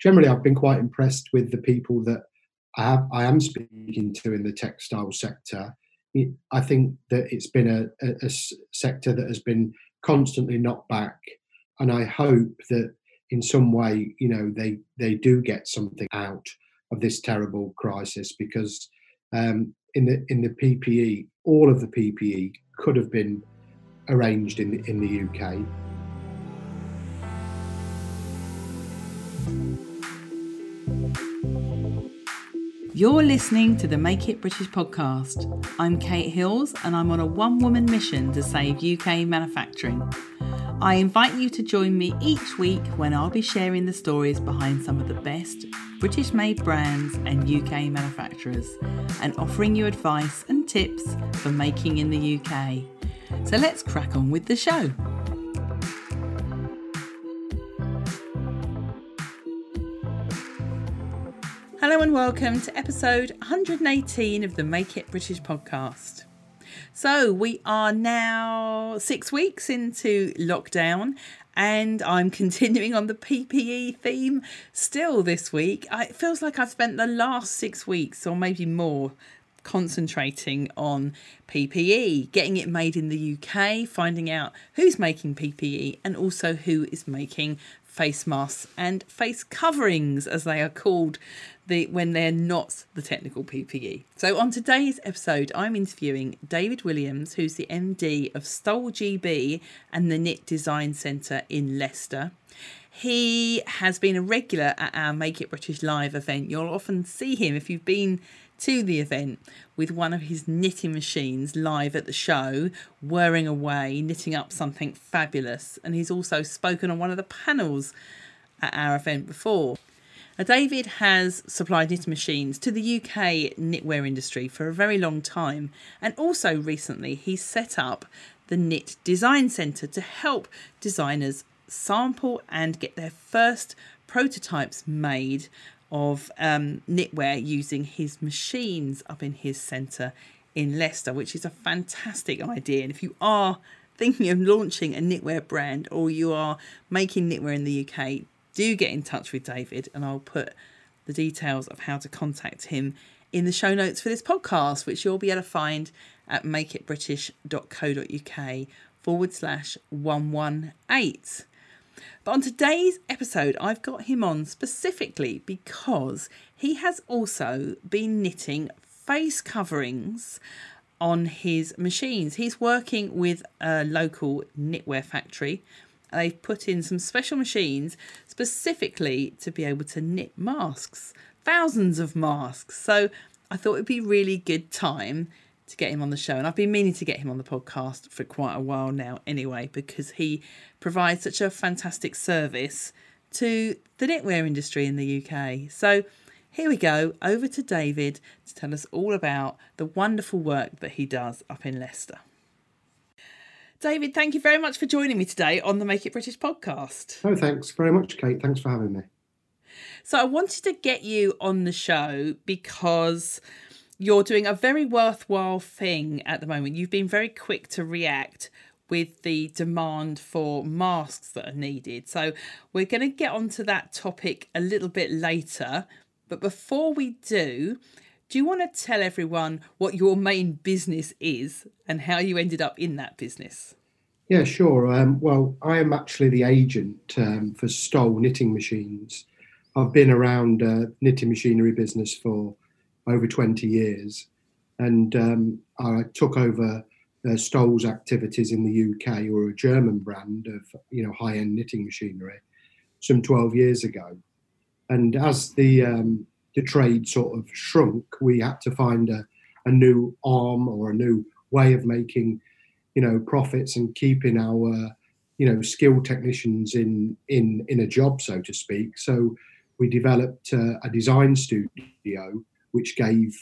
generally, I've been quite impressed with the people that I, have, I am speaking to in the textile sector. It, I think that it's been a, a, a sector that has been constantly knocked back, and I hope that in some way, you know, they they do get something out of this terrible crisis because um, in the in the PPE, all of the PPE could have been arranged in in the UK. You're listening to the Make It British podcast. I'm Kate Hills and I'm on a one woman mission to save UK manufacturing. I invite you to join me each week when I'll be sharing the stories behind some of the best British made brands and UK manufacturers and offering you advice and tips for making in the UK. So let's crack on with the show. Hello and welcome to episode 118 of the Make It British podcast. So, we are now six weeks into lockdown, and I'm continuing on the PPE theme still this week. It feels like I've spent the last six weeks, or maybe more, concentrating on PPE, getting it made in the UK, finding out who's making PPE, and also who is making face masks and face coverings, as they are called the when they're not the technical PPE. So on today's episode, I'm interviewing David Williams, who's the MD of Stoll GB and the Knit Design Centre in Leicester. He has been a regular at our Make It British Live event. You'll often see him if you've been to the event with one of his knitting machines live at the show, whirring away, knitting up something fabulous. And he's also spoken on one of the panels at our event before. David has supplied knitting machines to the UK knitwear industry for a very long time, and also recently he's set up the Knit Design Centre to help designers sample and get their first prototypes made of um, knitwear using his machines up in his centre in Leicester, which is a fantastic idea. And if you are thinking of launching a knitwear brand or you are making knitwear in the UK, do get in touch with David, and I'll put the details of how to contact him in the show notes for this podcast, which you'll be able to find at makeitbritish.co.uk forward slash 118. But on today's episode, I've got him on specifically because he has also been knitting face coverings on his machines. He's working with a local knitwear factory. They've put in some special machines specifically to be able to knit masks, thousands of masks. So I thought it'd be really good time to get him on the show. And I've been meaning to get him on the podcast for quite a while now, anyway, because he provides such a fantastic service to the knitwear industry in the UK. So here we go, over to David to tell us all about the wonderful work that he does up in Leicester. David, thank you very much for joining me today on the Make It British podcast. Oh, thanks very much, Kate. Thanks for having me. So, I wanted to get you on the show because you're doing a very worthwhile thing at the moment. You've been very quick to react with the demand for masks that are needed. So we're going to get onto that topic a little bit later. But before we do, do you want to tell everyone what your main business is and how you ended up in that business? Yeah, sure. Um, well, I am actually the agent um, for Stoll Knitting Machines. I've been around uh, knitting machinery business for over 20 years. And um, I took over uh, Stoll's activities in the UK, or a German brand of you know high-end knitting machinery, some 12 years ago. And as the um, the trade sort of shrunk, we had to find a, a new arm or a new way of making, you know, profits and keeping our, you know, skilled technicians in in in a job, so to speak. So we developed uh, a design studio which gave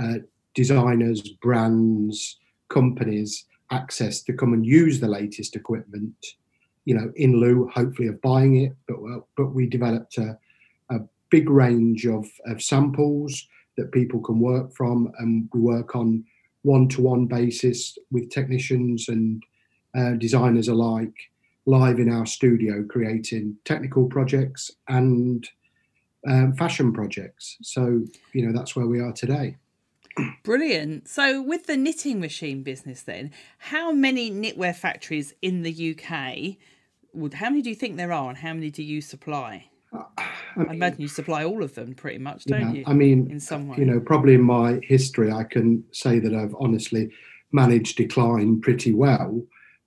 uh, designers, brands, companies access to come and use the latest equipment, you know, in lieu, hopefully, of buying it. But but we developed a big range of, of samples that people can work from, and we work on one-to-one basis with technicians and uh, designers alike live in our studio creating technical projects and um, fashion projects. So, you know, that's where we are today. Brilliant. So, with the knitting machine business, then, how many knitwear factories in the UK? Would how many do you think there are, and how many do you supply? I, mean, I imagine you supply all of them, pretty much, don't yeah, you? I mean, in some way, you know, probably in my history, I can say that I've honestly managed decline pretty well,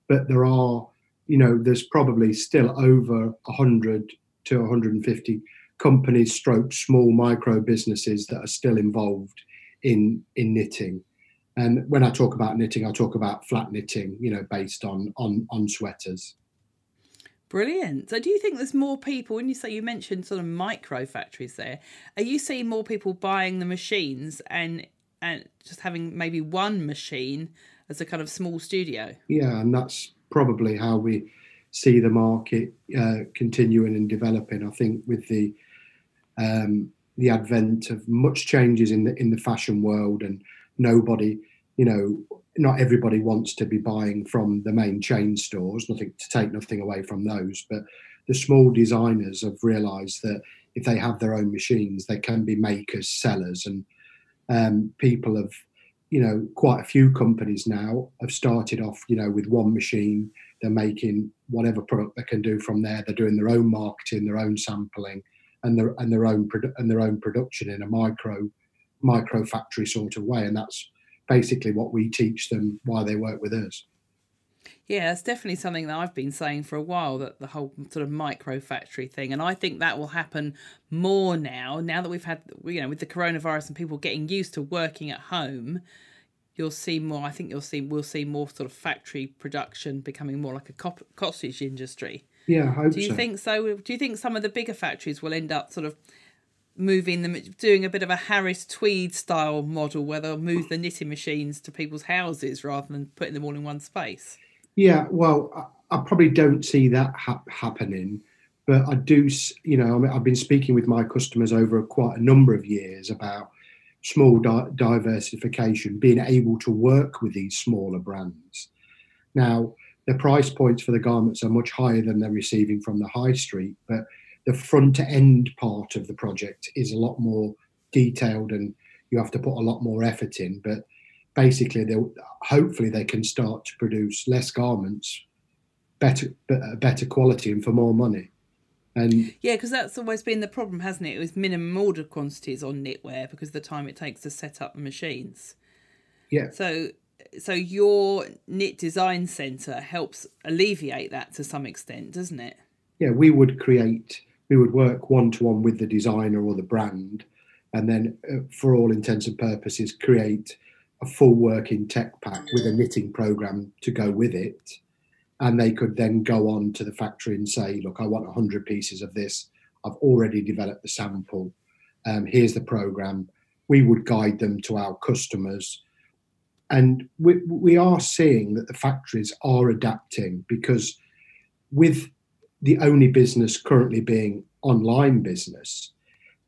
but there are, you know, there's probably still over 100 to 150 companies, stroke small micro businesses that are still involved in in knitting. And when I talk about knitting, I talk about flat knitting, you know, based on on on sweaters. Brilliant. So, do you think there's more people? When you say you mentioned sort of micro factories, there, are you seeing more people buying the machines and and just having maybe one machine as a kind of small studio? Yeah, and that's probably how we see the market uh, continuing and developing. I think with the um, the advent of much changes in the in the fashion world and nobody you know not everybody wants to be buying from the main chain stores nothing to take nothing away from those but the small designers have realized that if they have their own machines they can be makers sellers and um, people have you know quite a few companies now have started off you know with one machine. They're making whatever product they can do from there. They're doing their own marketing their own sampling and their and their own produ- and their own production in a micro micro factory sort of way, and that's basically what we teach them while they work with us. Yeah, it's definitely something that I've been saying for a while that the whole sort of micro factory thing, and I think that will happen more now. Now that we've had, you know, with the coronavirus and people getting used to working at home, you'll see more. I think you'll see we'll see more sort of factory production becoming more like a cottage industry. Yeah, I hope Do you so. think so? Do you think some of the bigger factories will end up sort of moving them, doing a bit of a Harris Tweed style model where they'll move the knitting machines to people's houses rather than putting them all in one space? Yeah, well, I, I probably don't see that ha- happening, but I do. You know, I mean, I've been speaking with my customers over quite a number of years about small di- diversification, being able to work with these smaller brands. Now, the price points for the garments are much higher than they're receiving from the high street, but the front to end part of the project is a lot more detailed and you have to put a lot more effort in. But basically, they hopefully they can start to produce less garments, better uh, better quality, and for more money. And yeah, because that's always been the problem, hasn't it? It was minimum order quantities on knitwear because of the time it takes to set up the machines. Yeah. So so your knit design center helps alleviate that to some extent doesn't it yeah we would create we would work one to one with the designer or the brand and then uh, for all intents and purposes create a full working tech pack with a knitting program to go with it. And they could then go on to the factory and say look i want 100 pieces of this. I've already developed the sample. Um, here's the program. We would guide them to our customers. And we, we are seeing that the factories are adapting because with the only business currently being online business,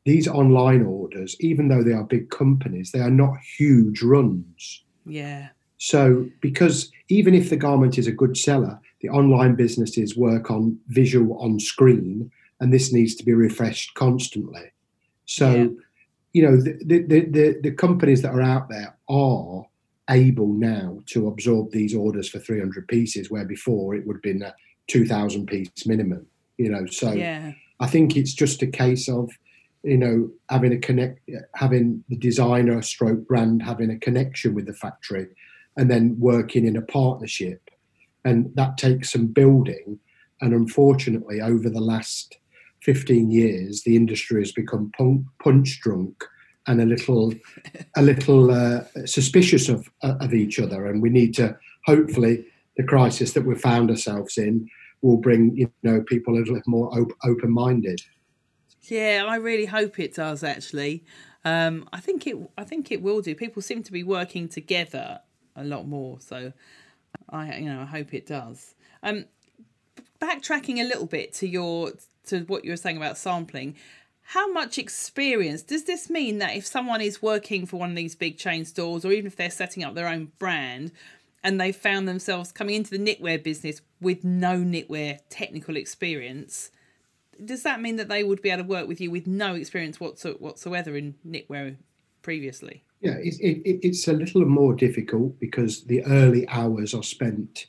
these online orders, even though they are big companies, they are not huge runs. Yeah. So, because even if the garment is a good seller, the online businesses work on visual on screen, and this needs to be refreshed constantly. So, yeah. you know, the, the, the, the companies that are out there are able now to absorb these orders for 300 pieces, where before it would have been a 2,000 piece minimum. You know, so yeah. I think it's just a case of you know having a connect, having the designer stroke brand having a connection with the factory, and then working in a partnership, and that takes some building. And unfortunately, over the last 15 years, the industry has become punch drunk and a little a little uh, suspicious of of each other and we need to hopefully the crisis that we've found ourselves in will bring you know people a little bit more op- open minded yeah i really hope it does actually. Um, i think it i think it will do. People seem to be working together a lot more so i you know i hope it does. Um backtracking a little bit to your to what you were saying about sampling how much experience does this mean that if someone is working for one of these big chain stores or even if they're setting up their own brand and they found themselves coming into the knitwear business with no knitwear technical experience does that mean that they would be able to work with you with no experience whatsoever in knitwear previously? Yeah, it, it, it's a little more difficult because the early hours are spent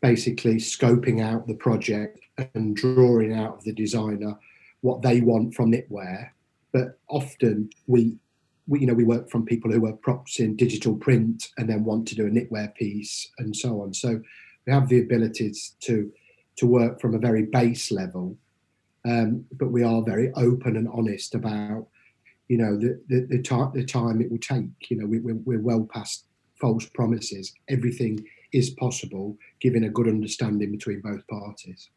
basically scoping out the project and drawing out of the designer what they want from knitwear. But often we, we, you know, we work from people who are props in digital print and then want to do a knitwear piece and so on. So we have the abilities to to work from a very base level, um, but we are very open and honest about, you know, the the, the, time the time it will take. You know, we, we're, we're well past false promises. Everything is possible, given a good understanding between both parties.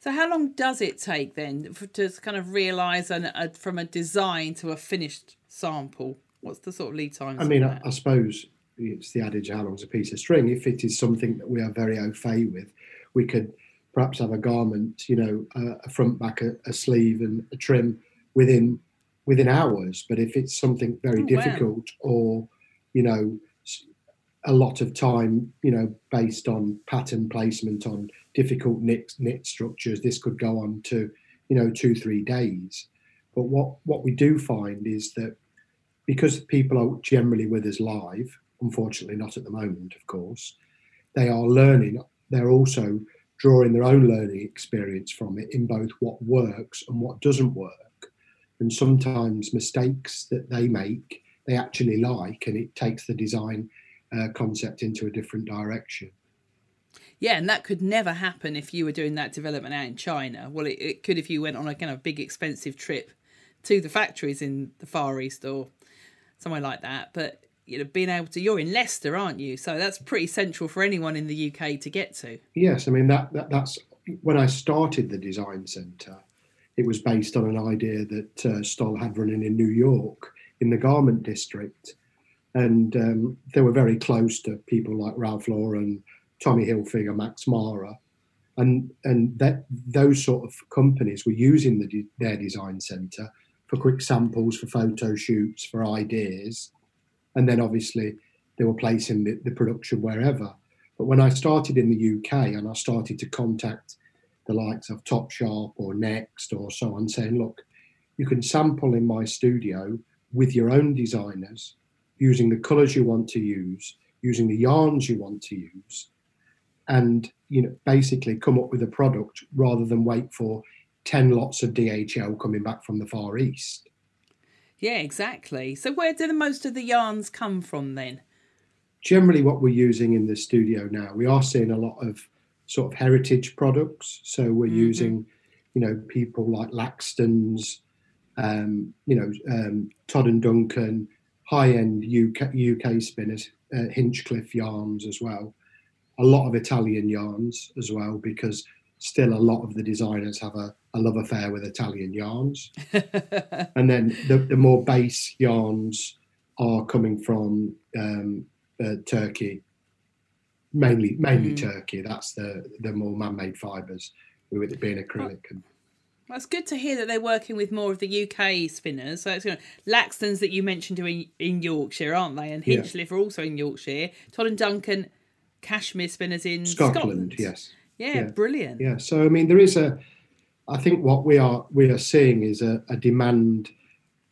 So, how long does it take then to kind of realise an, a, from a design to a finished sample? What's the sort of lead time? I mean, I, I, suppose it's the adage, how long's a piece of string? If it is something that we are very au fait with, we could perhaps have a garment, you know, a, a front, back, a, a, sleeve, and a trim within within hours. But if it's something very oh, difficult wow. or, you know, a lot of time, you know, based on pattern placement on difficult knit knit structures, this could go on to, you know, two three days. But what what we do find is that because people are generally with us live, unfortunately not at the moment, of course, they are learning. They're also drawing their own learning experience from it in both what works and what doesn't work. And sometimes mistakes that they make, they actually like, and it takes the design uh, concept into a different direction. Yeah, and that could never happen if you were doing that development out in China. Well, it, it could if you went on a kind of big expensive trip to the factories in the Far East or somewhere like that. But you know, being able to, you're in Leicester, aren't you? So that's pretty central for anyone in the UK to get to. Yes, I mean that, that that's when I started the design centre. It was based on an idea that uh, Stoll had running in New York in the garment district, and um, they were very close to people like Ralph Lauren, Tommy Hilfiger, Max Mara, and and that those sort of companies were using the, their design centre for quick samples, for photo shoots, for ideas and then obviously they were placing the, the production wherever. But when I started in the UK and I started to contact the likes of Topshop or Next or so on, saying, look, you can sample in my studio with your own designers, using the colours you want to use, using the yarns you want to use, and you know basically come up with a product rather than wait for 10 lots of DHL coming back from the Far East. Yeah, exactly. So where do the most of the yarns come from then? Generally, what we're using in the studio now, we are seeing a lot of sort of heritage products. So we're mm-hmm. using, you know, people like Laxton's, um, you know, um, Todd and Duncan, high-end UK, UK spinners, uh, Hinchliffe yarns as well. A lot of Italian yarns as well, because still a lot of the designers have a, a love affair with Italian yarns. and then the, the, more base yarns are coming from um, uh, Turkey, mainly mainly mm. Turkey. That's the the more man-made fibres, with it being acrylic. And, well, it's good to hear that they're working with more of the UK spinners. So it's you know, Laxton's that you mentioned are in, in Yorkshire, aren't they? And Hinchliffe yeah. are also in Yorkshire. Todd and Duncan, cashmere spinners in Scotland. Scotland. Yes. Yeah, yeah, brilliant. Yeah, so I mean, there is a. I think what we are we are seeing is a, a demand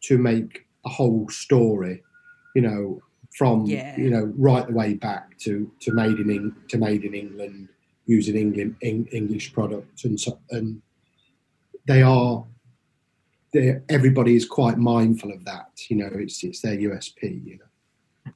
to make a whole story, you know, from yeah. you know right the way back to to made in to made in England using England English products and so and they are everybody is quite mindful of that you know it's it's their USP you know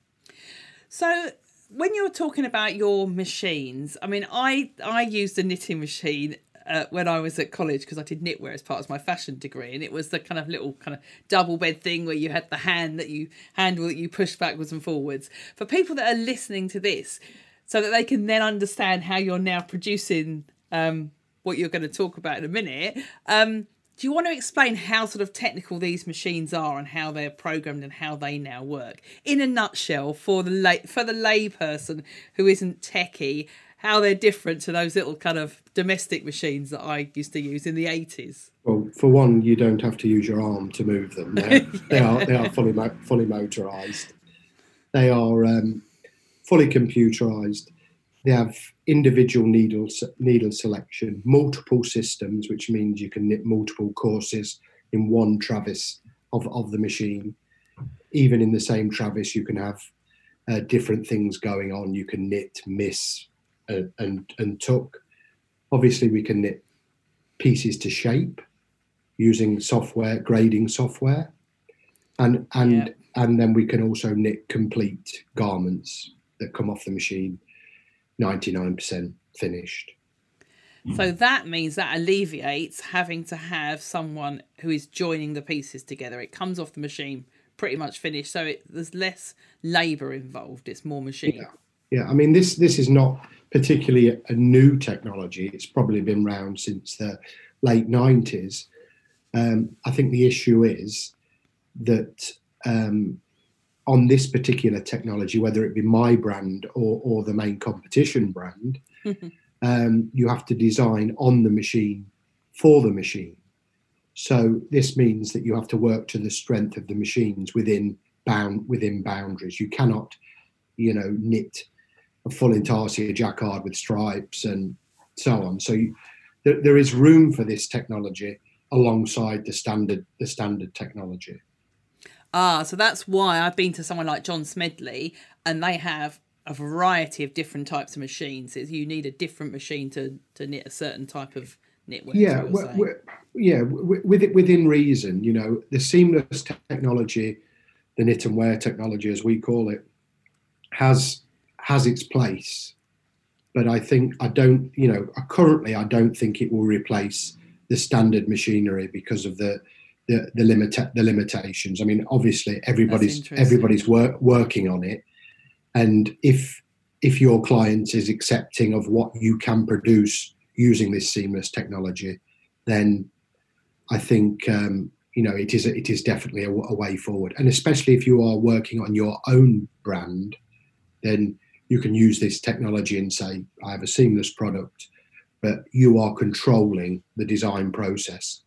so when you're talking about your machines, I mean, I I used a knitting machine uh, when I was at college because I did knitwear as part of my fashion degree, and it was the kind of little kind of double bed thing where you had the hand that you handle that you push backwards and forwards. For people that are listening to this, so that they can then understand how you're now producing um, what you're going to talk about in a minute. Um, do you want to explain how sort of technical these machines are and how they're programmed and how they now work in a nutshell for the lay for the layperson who isn't techie how they're different to those little kind of domestic machines that I used to use in the 80s well for one you don't have to use your arm to move them yeah. they are they are fully fully motorized they are um, fully computerized they have individual needle needle selection, multiple systems, which means you can knit multiple courses in one traverse of, of the machine. Even in the same traverse, you can have uh, different things going on. You can knit, miss, uh, and and tuck. Obviously, we can knit pieces to shape using software, grading software, and and yeah. and then we can also knit complete garments that come off the machine, ninety nine percent finished. So that means that alleviates having to have someone who is joining the pieces together. It comes off the machine pretty much finished, so it, there's less labour involved. It's more machine. Yeah. yeah, I mean this this is not particularly a, a new technology. It's probably been around since the late nineties. Um, I think the issue is that um, on this particular technology, whether it be my brand or, or the main competition brand, um, you have to design on the machine for the machine. So this means that you have to work to the strength of the machines within bound within boundaries. You cannot, you know, knit a full intarsia jacquard with stripes and so on. So you, there, there is room for this technology alongside the standard the standard technology. Ah, so that's why I've been to someone like John Smedley, and they have a variety of different types of machines. You need a different machine to, to knit a certain type of knitwear. Yeah, we're, we're, yeah, with it within reason. You know, the seamless technology, the knit and wear technology, as we call it, has has its place. But I think I don't. You know, currently I don't think it will replace the standard machinery because of the the the limit the limitations. I mean, obviously everybody's everybody's work, working on it, and if if your client is accepting of what you can produce using this seamless technology, then I think um, you know it is it is definitely a, a, way forward. And especially if you are working on your own brand, then you can use this technology and say, I have a seamless product, but you are controlling the design process.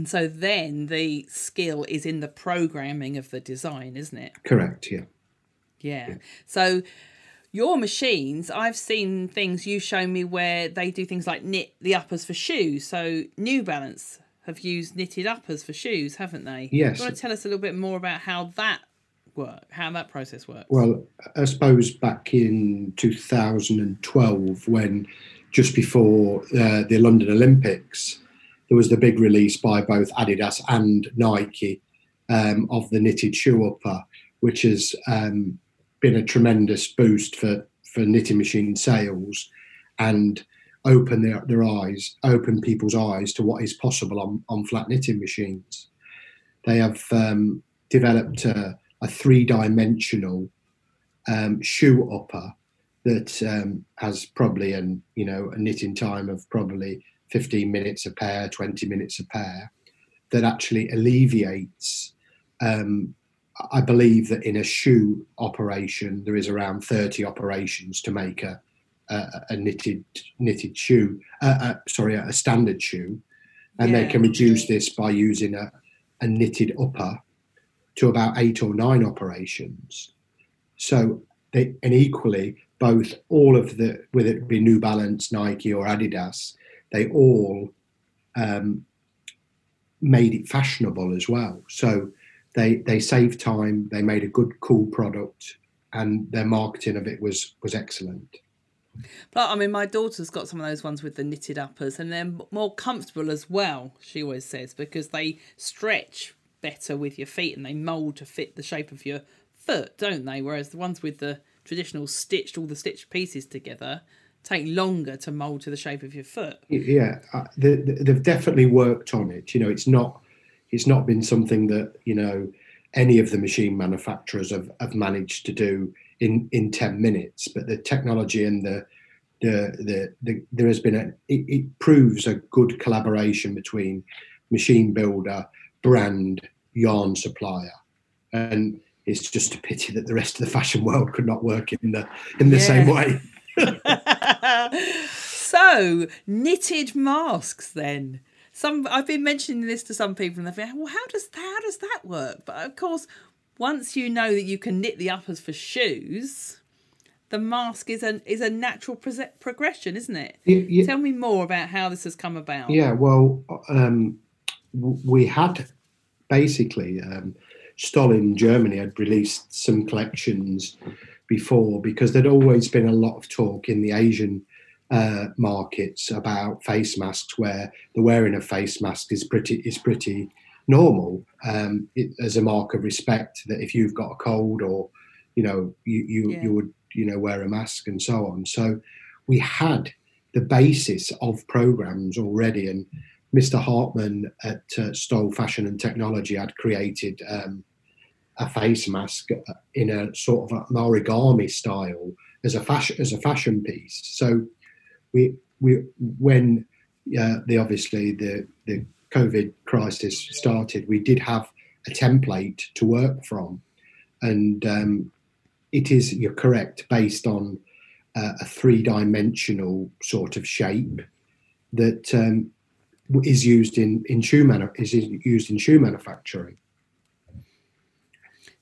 And so then the skill is in the programming of the design, isn't it? Correct. Yeah. Yeah. yeah. So your machines, I've seen things you show me where they do things like knit the uppers for shoes. So New Balance have used knitted uppers for shoes, haven't they? Yes. Do you want to tell us a little bit more about how that work, how that process works? Well, I suppose back in 2012, when just before uh, the London Olympics, there was the big release by both Adidas and Nike um, of the knitted shoe upper, which has um, been a tremendous boost for for knitting machine sales and open their, their eyes, open people's eyes to what is possible on, on flat knitting machines. They have um, developed a, a three dimensional um, shoe upper that um, has probably an you know a knitting time of probably 15 minutes a pair, 20 minutes a pair, that actually alleviates um, I believe that in a shoe operation, there is around 30 operations to make a, a, a knitted knitted shoe, uh, uh, sorry, a standard shoe. And yeah. they can reduce this by using a, a knitted upper to about eight or nine operations. So they, and equally, both all of the, whether it be New Balance, Nike, or Adidas, they all um, made it fashionable as well. So they they saved time. They made a good, cool product, and their marketing of it was was excellent. But I mean, my daughter's got some of those ones with the knitted uppers, and they're more comfortable as well. She always says because they stretch better with your feet and they mould to fit the shape of your foot, don't they? Whereas the ones with the traditional stitched, all the stitched pieces together, take longer to mould to the shape of your foot. Yeah, uh, they, they've definitely worked on it. You know, it's not it's not been something that you know any of the machine manufacturers have, have managed to do in in 10 minutes but the technology and the the, the, the there has been a it, it proves a good collaboration between machine builder brand yarn supplier and it's just a pity that the rest of the fashion world could not work in the in the yeah. same way so knitted masks then some I've been mentioning this to some people and they're like, well, how does how does that work? But of course, once you know that you can knit the uppers for shoes, the mask is a is a natural pro- progression, isn't it? Tell me more about how this has come about. Yeah, well, um, we had basically um, Stoll in Germany had released some collections before because there'd always been a lot of talk in the Asian uh, markets about face masks, where the wearing of face mask is pretty is pretty normal um, it, as a mark of respect. That if you've got a cold or you know you you, Yeah. you would you know wear a mask and so on. So we had the basis of programs already, and Mr. Hartman at uh, Stoll Fashion and Technology had created um, a face mask in a sort of an origami style as a fashion as a fashion piece. So we we when uh, the obviously the the COVID crisis started, we did have a template to work from, and um, it is you're correct based on uh, a three dimensional sort of shape that um, is used in in shoe manu- is used in shoe manufacturing.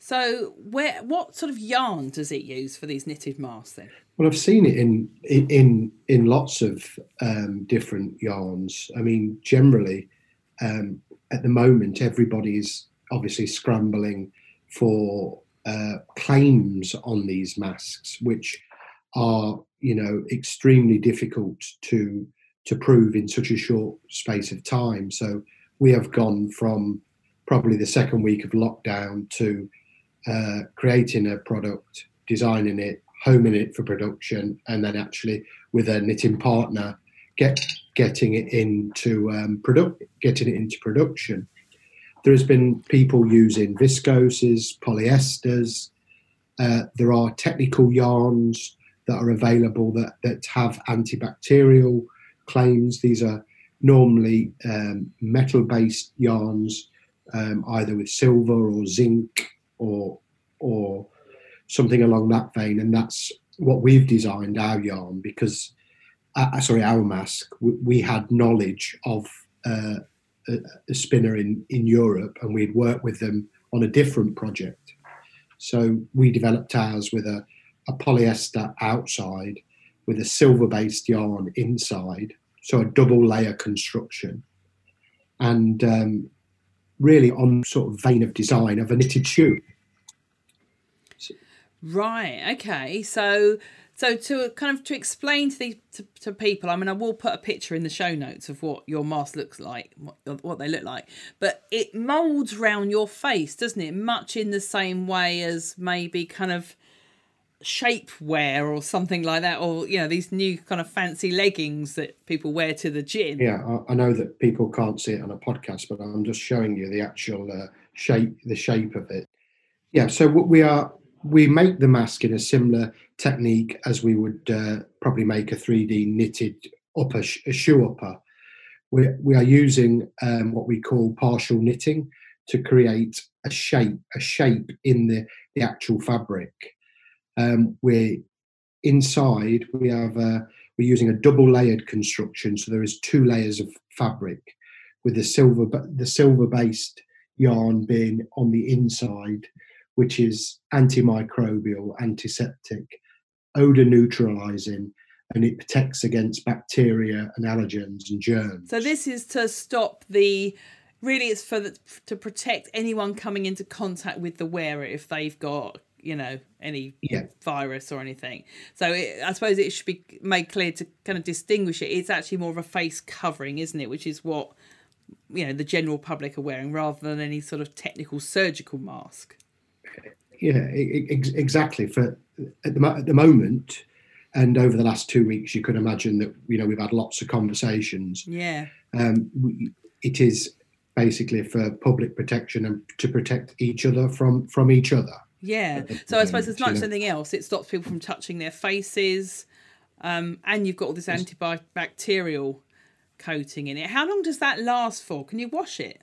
So, where what sort of yarn does it use for these knitted masks then? Well, I've seen it in in in lots of um, different yarns. I mean, generally, um, at the moment, everybody is obviously scrambling for uh, claims on these masks, which are you know extremely difficult to to prove in such a short space of time. So we have gone from probably the second week of lockdown to uh, creating a product, designing it, homing it for production, and then actually with a knitting partner, get getting it into um, product, getting it into production. There has been people using viscoses, polyesters. Uh, there are technical yarns that are available that that have antibacterial claims. These are normally um, metal-based yarns, um, either with silver or zinc or or something along that vein, and that's what we've designed our yarn because, uh, sorry, our mask. We, we had knowledge of uh, a, a spinner in in Europe, and we'd worked with them on a different project. So we developed ours with a, a polyester outside, with a silver-based yarn inside, so a double layer construction, and um, really on sort of vein of design of a knitted shoe. Right. Okay. So, so to kind of to explain to the to, to people, I mean, I will put a picture in the show notes of what your mask looks like, what, what they look like. But it molds round your face, doesn't it? Much in the same way as maybe kind of shapewear or something like that, or you know, these new kind of fancy leggings that people wear to the gym. Yeah, I, I know that people can't see it on a podcast, but I'm just showing you the actual uh, shape, the shape of it. Yeah, so what we are we make the mask in a similar technique as we would uh, probably make a 3D knitted upper sh- shoe upper. We, we are using um, what we call partial knitting to create a shape, a shape in the, the actual fabric. Um, we're inside. We have a, we're using a double layered construction, so there is two layers of fabric, with the silver the silver based yarn being on the inside which is antimicrobial, antiseptic, odor neutralizing, and it protects against bacteria and allergens and germs. So this is to stop the. Really, it's for the, to protect anyone coming into contact with the wearer if they've got you know any Yeah. virus or anything. So it, I suppose it should be made clear to kind of distinguish it. It's actually more of a face covering, isn't it? Which is what you know the general public are wearing rather than any sort of technical surgical mask. Yeah, ex- exactly. For at the, at the moment, and over the last two weeks, you can imagine that you know we've had lots of conversations. Yeah. Um, we, it is basically for public protection and to protect each other from from each other. Yeah. So I suppose as much as anything else, it stops people from touching their faces, um, and you've got all this antibacterial coating in it. How long does that last for? Can you wash it?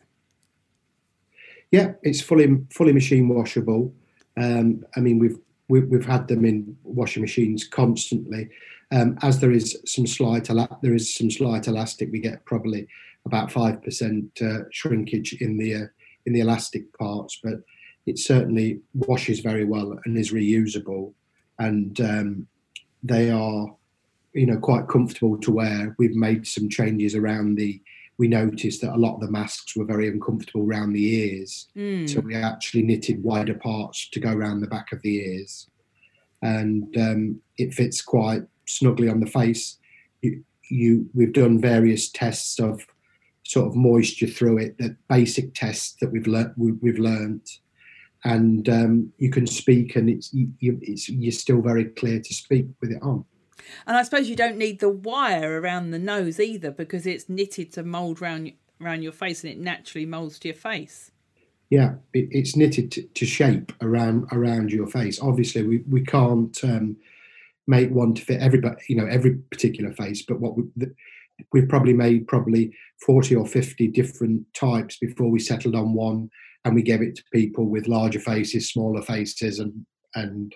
Yeah, it's fully fully machine washable. Um, I mean, we've we've, we've had them in washing machines constantly. Um, as there is some slight there is some slight elastic, we get probably about five percent uh, shrinkage in the uh, in the elastic parts, but it certainly washes very well and is reusable. And um, they are, you know, quite comfortable to wear. We've made some changes around the. We noticed that a lot of the masks were very uncomfortable around the ears, Mm. so we actually knitted wider parts to go around the back of the ears, and um, it fits quite snugly on the face. You, you, we've done various tests of sort of moisture through it, that basic tests that we've we've learned, and um, you can speak, and it's, you, it's you're still very clear to speak with it on. And I suppose you don't need the wire around the nose either because it's knitted to mould round around your face and it naturally moulds to your face. Yeah, it, it's knitted to, to shape around around your face. Obviously, we we can't um, make one to fit everybody, you know, every particular face. But what we, we've probably made probably forty or fifty different types before we settled on one, and we gave it to people with larger faces, smaller faces, and and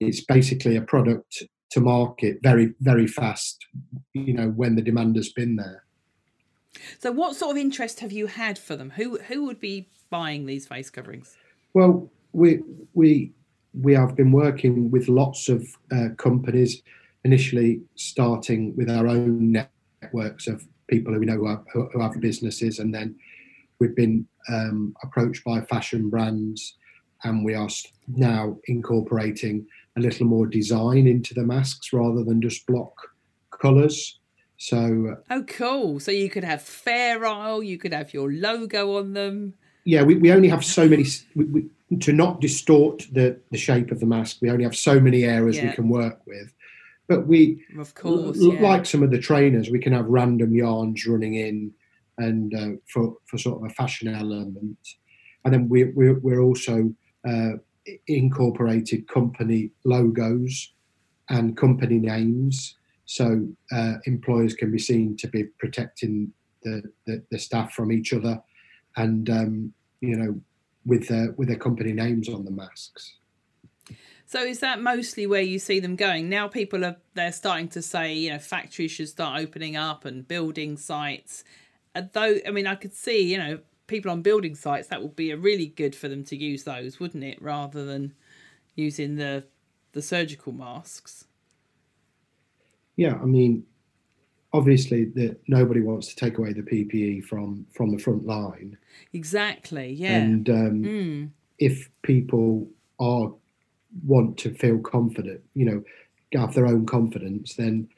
it's basically a product to market very very fast. You know, when the demand has been there. So what sort of interest have you had for them? Who who would be buying these face coverings? Well, we we we have been working with lots of uh, companies. Initially, starting with our own networks of people who we know who have, who have businesses, and then we've been um, approached by fashion brands, and we are now incorporating a little more design into the masks rather than just block colours. So Oh, cool! So you could have Fair Isle, you could have your logo on them. yeah, we, we only have so many we, we, to not distort the the shape of the mask. We only have so many areas we can work with, but we Of course, l- yeah. like some of the trainers, we can have random yarns running in, and uh, for for sort of a fashion element, and then we we're, we're also uh, incorporated company logos and company names, so uh, employers can be seen to be protecting the, the, the staff from each other, and um, you know with their with their company names on the masks. So is that mostly where you see them going? Now people are they're starting to say, you know, factories should start opening up and building sites. Though I mean I could see, you know, people on building sites that would be a really good for them to use those, wouldn't it? Rather than using the the surgical masks. Yeah, I mean, obviously that nobody wants to take away the PPE from from the front line, Exactly. Yeah. and um, Mm. if people are want to feel confident, you know, have their own confidence, then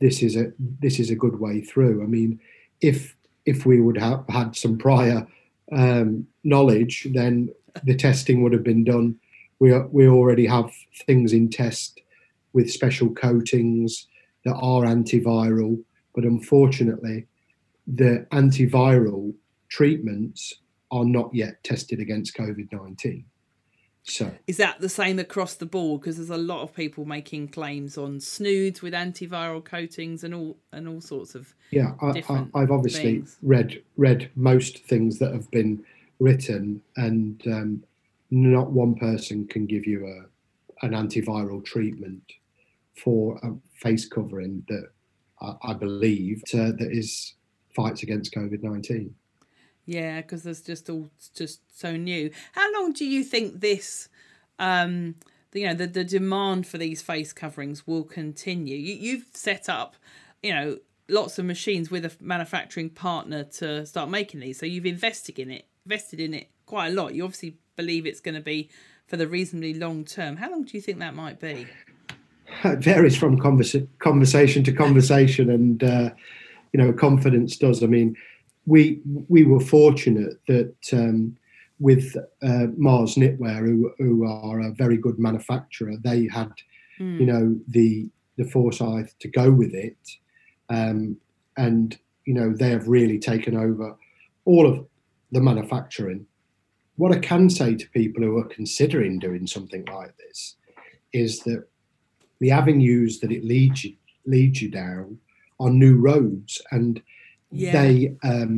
this is a this is a good way through. I mean, if if we would have had some prior um, knowledge, then the testing would have been done. We, we already have things in test with special coatings that are antiviral, but unfortunately, the antiviral treatments are not yet tested against COVID 19. So, Is that the same across the board? Because there's a lot of people making claims on snoods with antiviral coatings and all and all sorts of yeah. I, have obviously things. read read most things that have been written, and um, not one person can give you a an antiviral treatment for a face covering that I, I believe uh, that is fights against COVID nineteen. Yeah, because there's just all just so new. How long do you think this, um, you know, the the demand for these face coverings will continue? You, you've set up, you know, lots of machines with a manufacturing partner to start making these. So you've invested in it, invested in it quite a lot. You obviously believe it's going to be for the reasonably long term. How long do you think that might be? it varies from conversa- conversation to conversation and uh, you know confidence does i mean we we were fortunate that um, with uh, mars knitwear who, who are a very good manufacturer they had Hmm. you know the the foresight to go with it um, and you know they have really taken over all of the manufacturing what i can say to people who are considering doing something like this is that the avenues that it leads you leads you down are new roads and Yeah. they um,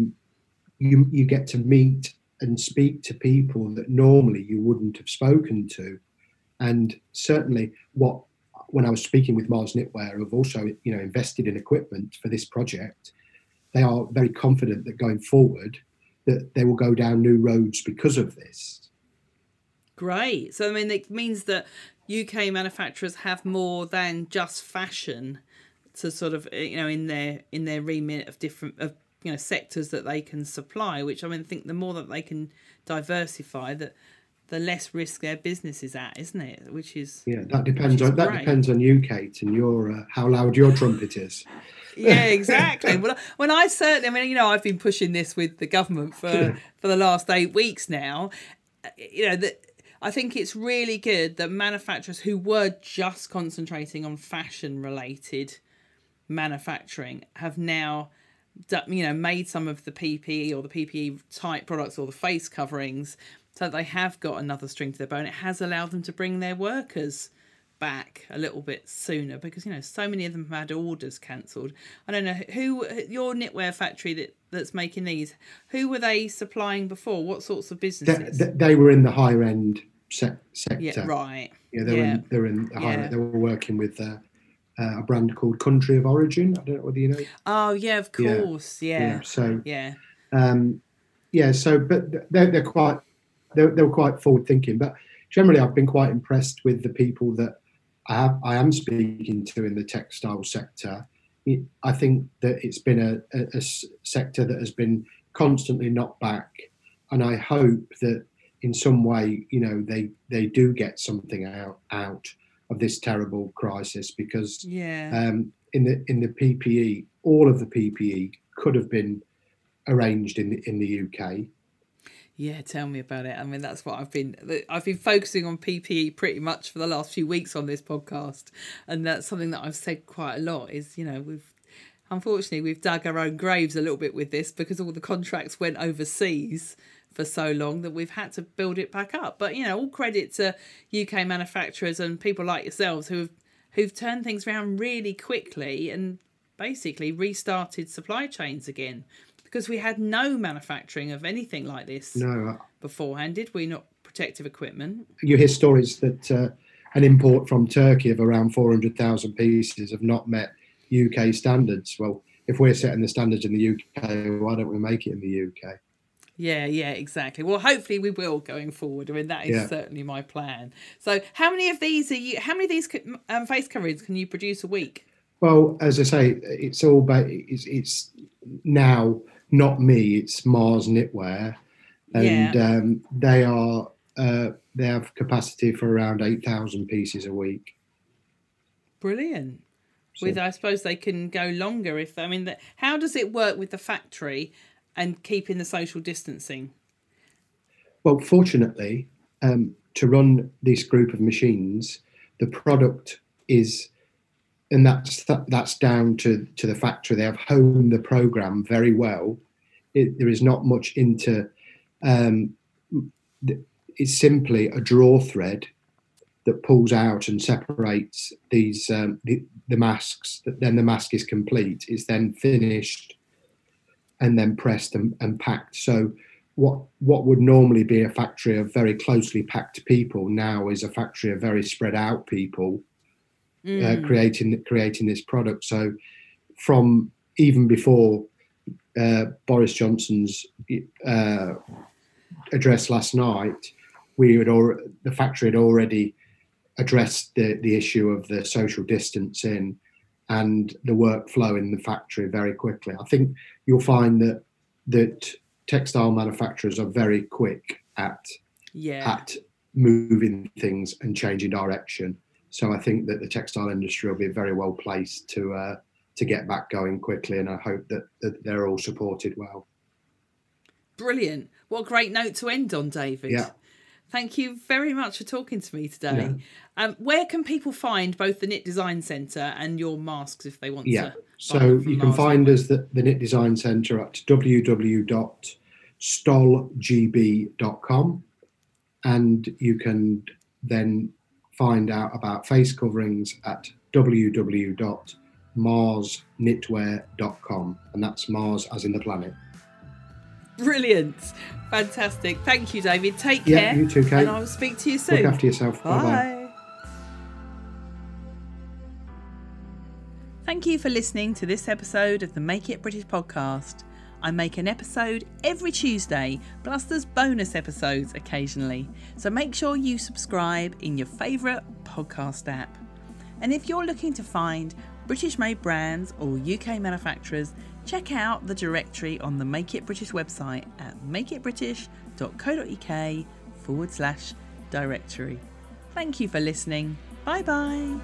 you you get to meet and speak to people that normally you wouldn't have spoken to and certainly what when I was speaking with Mars Knitwear who've also you know invested in equipment for this project they are very confident that going forward that they will go down new roads because of this Great. So I mean, it means that UK manufacturers have more than just fashion to sort of you know in their in their remit of different of you know sectors that they can supply. Which I mean, I think the more that they can diversify, that the less risk their business is at, isn't it? Which is yeah, that depends on that depends on you, Kate, and your uh, how loud your trumpet is. yeah, exactly. well, when I certainly, I mean, you know, I've been pushing this with the government for for the last eight weeks now. You know that I think it's really good that manufacturers who were just concentrating on fashion related manufacturing have now you know made some of the PPE or the PPE type products or the face coverings so they have got another string to their bow and it has allowed them to bring their workers back a little bit sooner because you know so many of them have had orders cancelled. I don't know who your knitwear factory that that's making these who were they supplying before? What sorts of businesses? they, they were in the higher end se- sector. Yeah right. Yeah they were in, they were in the higher yeah. they were working with uh, uh, a brand called Country of Origin. I don't know whether you know. Oh yeah, of course, yeah. yeah. yeah. So yeah, um, yeah. So, but they're they're quite they're, they're quite forward thinking. But generally, I've been quite impressed with the people that I have I am speaking to in the textile sector. I think that it's been a, a, a sector that has been constantly knocked back, and I hope that in some way, you know, they they do get something out out of this terrible crisis because yeah. um, in the in the PPE, all of the PPE could have been arranged in the, in the UK. Yeah, tell me about it. I mean, that's what I've been I've been focusing on PPE pretty much for the last few weeks on this podcast, and that's something that I've said quite a lot. Is you know we've unfortunately we've dug our own graves a little bit with this because all the contracts went overseas for so long that we've had to build it back up. But you know, all credit to UK manufacturers and people like yourselves who've who've turned things around really quickly and basically restarted supply chains again because we had no manufacturing of anything like this no. Uh, beforehand, did we? Not protective equipment. You hear stories that uh, an import from Turkey of around 400,000 pieces have not met UK standards. Well, if we're setting the standards in the UK, why don't we make it in the UK? Yeah, yeah, exactly. Well, hopefully we will going forward. I mean, that is yeah. certainly my plan. So, how many of these are you? How many of these um, face coverings can you produce a week? Well, as I say, it's all about it's, it's now not me. It's Mars Knitwear, and yeah. um, they are uh, they have capacity for around eight thousand pieces a week. Brilliant. So, with I suppose they can go longer if I mean, the, how does it work with the factory? And keeping the social distancing? Well, fortunately, um, to run this group of machines, the product is, and that's that's down to to the factory. They have honed the program very well. It, there is not much into. Um, it's simply a draw thread that pulls out and separates these um, the, the masks. Then the mask is complete. It's then finished and then pressed and, and packed. So what what would normally be a factory of very closely packed people now is a factory of very spread out people mm. uh, creating creating this product. So from even before uh, Boris Johnson's uh, address last night, we had al- the factory had already addressed the, the issue of the social distancing and the workflow in the factory very quickly. I think you'll find that that textile manufacturers are very quick at yeah. at moving things and changing direction. So I think that the textile industry will be very well placed to uh, to get back going quickly, and I hope that, that they're all supported well. Brilliant! What a great note to end on, David. Yeah. Thank you very much for talking to me today. Yeah. Um, where can people find both the Knit Design Centre and your masks if they want yeah. to? So you can find us the, the Knit Design Centre at www.stollgb.com and you can then find out about face coverings at www.marsknitwear.com and that's Mars as in the planet. Brilliant. Fantastic. Thank you, David. Take yeah, care. You too, Kate. And I'll speak to you soon. Look after yourself. Bye bye. Thank you for listening to this episode of the Make It British podcast. I make an episode every Tuesday, plus there's bonus episodes occasionally. So make sure you subscribe in your favourite podcast app. And if you're looking to find British made brands or UK manufacturers, check out the directory on the Make It British website at makeitbritish.co.uk forward slash directory. Thank you for listening. Bye bye.